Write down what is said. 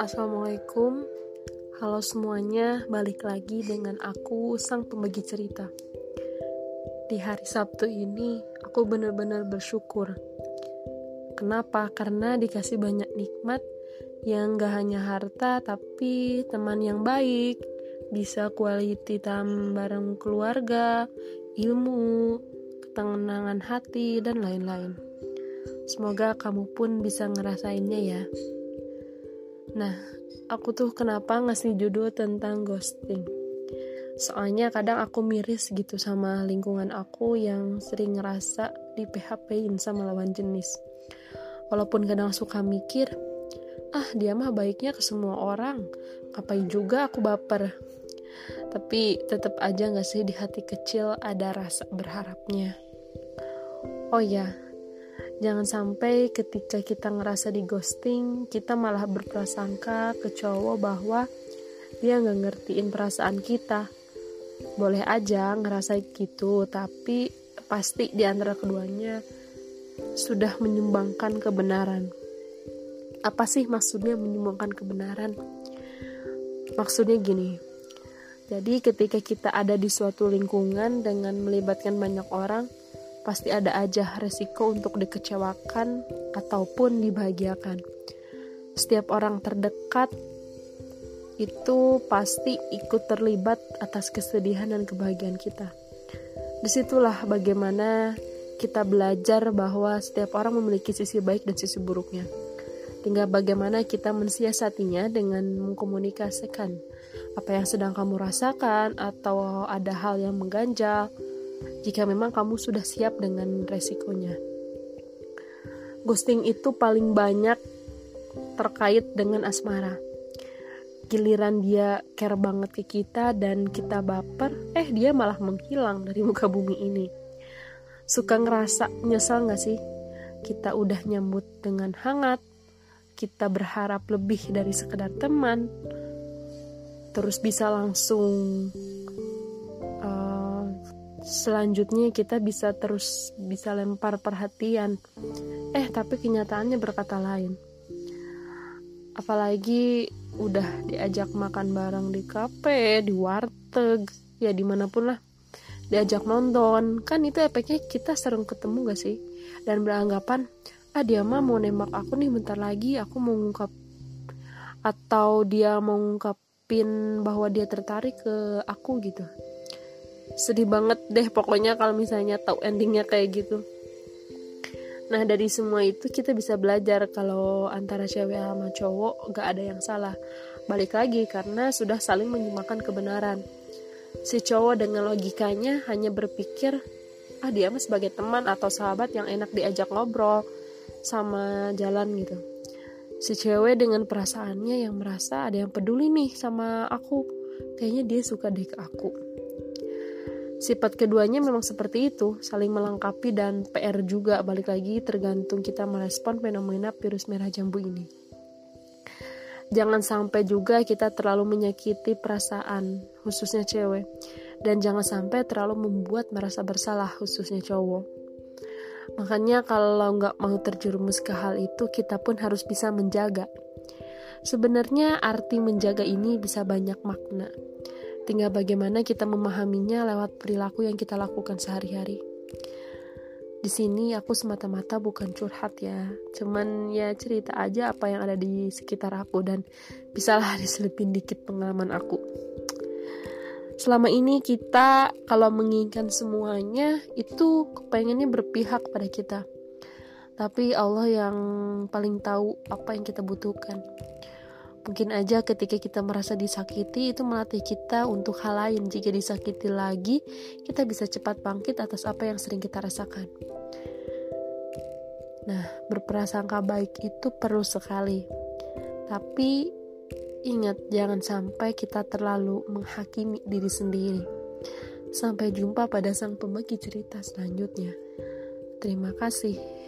Assalamualaikum. Halo semuanya, balik lagi dengan aku sang pembagi cerita. Di hari Sabtu ini, aku benar-benar bersyukur. Kenapa? Karena dikasih banyak nikmat yang gak hanya harta, tapi teman yang baik. Bisa quality time bareng keluarga, ilmu, ketenangan hati, dan lain-lain Semoga kamu pun bisa ngerasainnya ya. Nah, aku tuh kenapa ngasih judul tentang ghosting? Soalnya kadang aku miris gitu sama lingkungan aku yang sering ngerasa di PHP-in sama lawan jenis. Walaupun kadang suka mikir, ah dia mah baiknya ke semua orang, ngapain juga aku baper. Tapi tetap aja gak sih di hati kecil ada rasa berharapnya. Oh ya, Jangan sampai ketika kita ngerasa di ghosting, kita malah berprasangka ke cowok bahwa dia nggak ngertiin perasaan kita. Boleh aja ngerasa gitu, tapi pasti di antara keduanya sudah menyumbangkan kebenaran. Apa sih maksudnya menyumbangkan kebenaran? Maksudnya gini, jadi ketika kita ada di suatu lingkungan dengan melibatkan banyak orang, pasti ada aja resiko untuk dikecewakan ataupun dibahagiakan. Setiap orang terdekat itu pasti ikut terlibat atas kesedihan dan kebahagiaan kita. Di situlah bagaimana kita belajar bahwa setiap orang memiliki sisi baik dan sisi buruknya. Tinggal bagaimana kita mensiasatinya dengan mengkomunikasikan apa yang sedang kamu rasakan atau ada hal yang mengganjal jika memang kamu sudah siap dengan resikonya. Ghosting itu paling banyak terkait dengan asmara. Giliran dia care banget ke kita dan kita baper, eh dia malah menghilang dari muka bumi ini. Suka ngerasa nyesal gak sih? Kita udah nyambut dengan hangat, kita berharap lebih dari sekedar teman, terus bisa langsung selanjutnya kita bisa terus bisa lempar perhatian. Eh tapi kenyataannya berkata lain. Apalagi udah diajak makan bareng di kafe di warteg ya di mana pun lah. Diajak nonton. Kan itu efeknya kita sering ketemu gak sih? Dan beranggapan ah dia mah mau nembak aku nih bentar lagi aku mau ngungkap. Atau dia mau ngungkapin bahwa dia tertarik ke aku gitu sedih banget deh pokoknya kalau misalnya tahu endingnya kayak gitu. Nah dari semua itu kita bisa belajar kalau antara cewek sama cowok gak ada yang salah. Balik lagi karena sudah saling menyumakan kebenaran. Si cowok dengan logikanya hanya berpikir ah dia mah sebagai teman atau sahabat yang enak diajak ngobrol sama jalan gitu. Si cewek dengan perasaannya yang merasa ada yang peduli nih sama aku. Kayaknya dia suka deh ke aku Sifat keduanya memang seperti itu, saling melengkapi dan PR juga balik lagi tergantung kita merespon fenomena virus merah jambu ini. Jangan sampai juga kita terlalu menyakiti perasaan, khususnya cewek, dan jangan sampai terlalu membuat merasa bersalah, khususnya cowok. Makanya kalau nggak mau terjerumus ke hal itu, kita pun harus bisa menjaga. Sebenarnya arti menjaga ini bisa banyak makna Tinggal bagaimana kita memahaminya lewat perilaku yang kita lakukan sehari-hari. Di sini aku semata-mata bukan curhat ya, cuman ya cerita aja apa yang ada di sekitar aku dan bisalah diselipin dikit pengalaman aku. Selama ini kita kalau menginginkan semuanya itu kepengennya berpihak pada kita. Tapi Allah yang paling tahu apa yang kita butuhkan. Mungkin aja ketika kita merasa disakiti itu melatih kita untuk hal lain. Jika disakiti lagi, kita bisa cepat bangkit atas apa yang sering kita rasakan. Nah, berprasangka baik itu perlu sekali. Tapi ingat jangan sampai kita terlalu menghakimi diri sendiri. Sampai jumpa pada sang pembagi cerita selanjutnya. Terima kasih.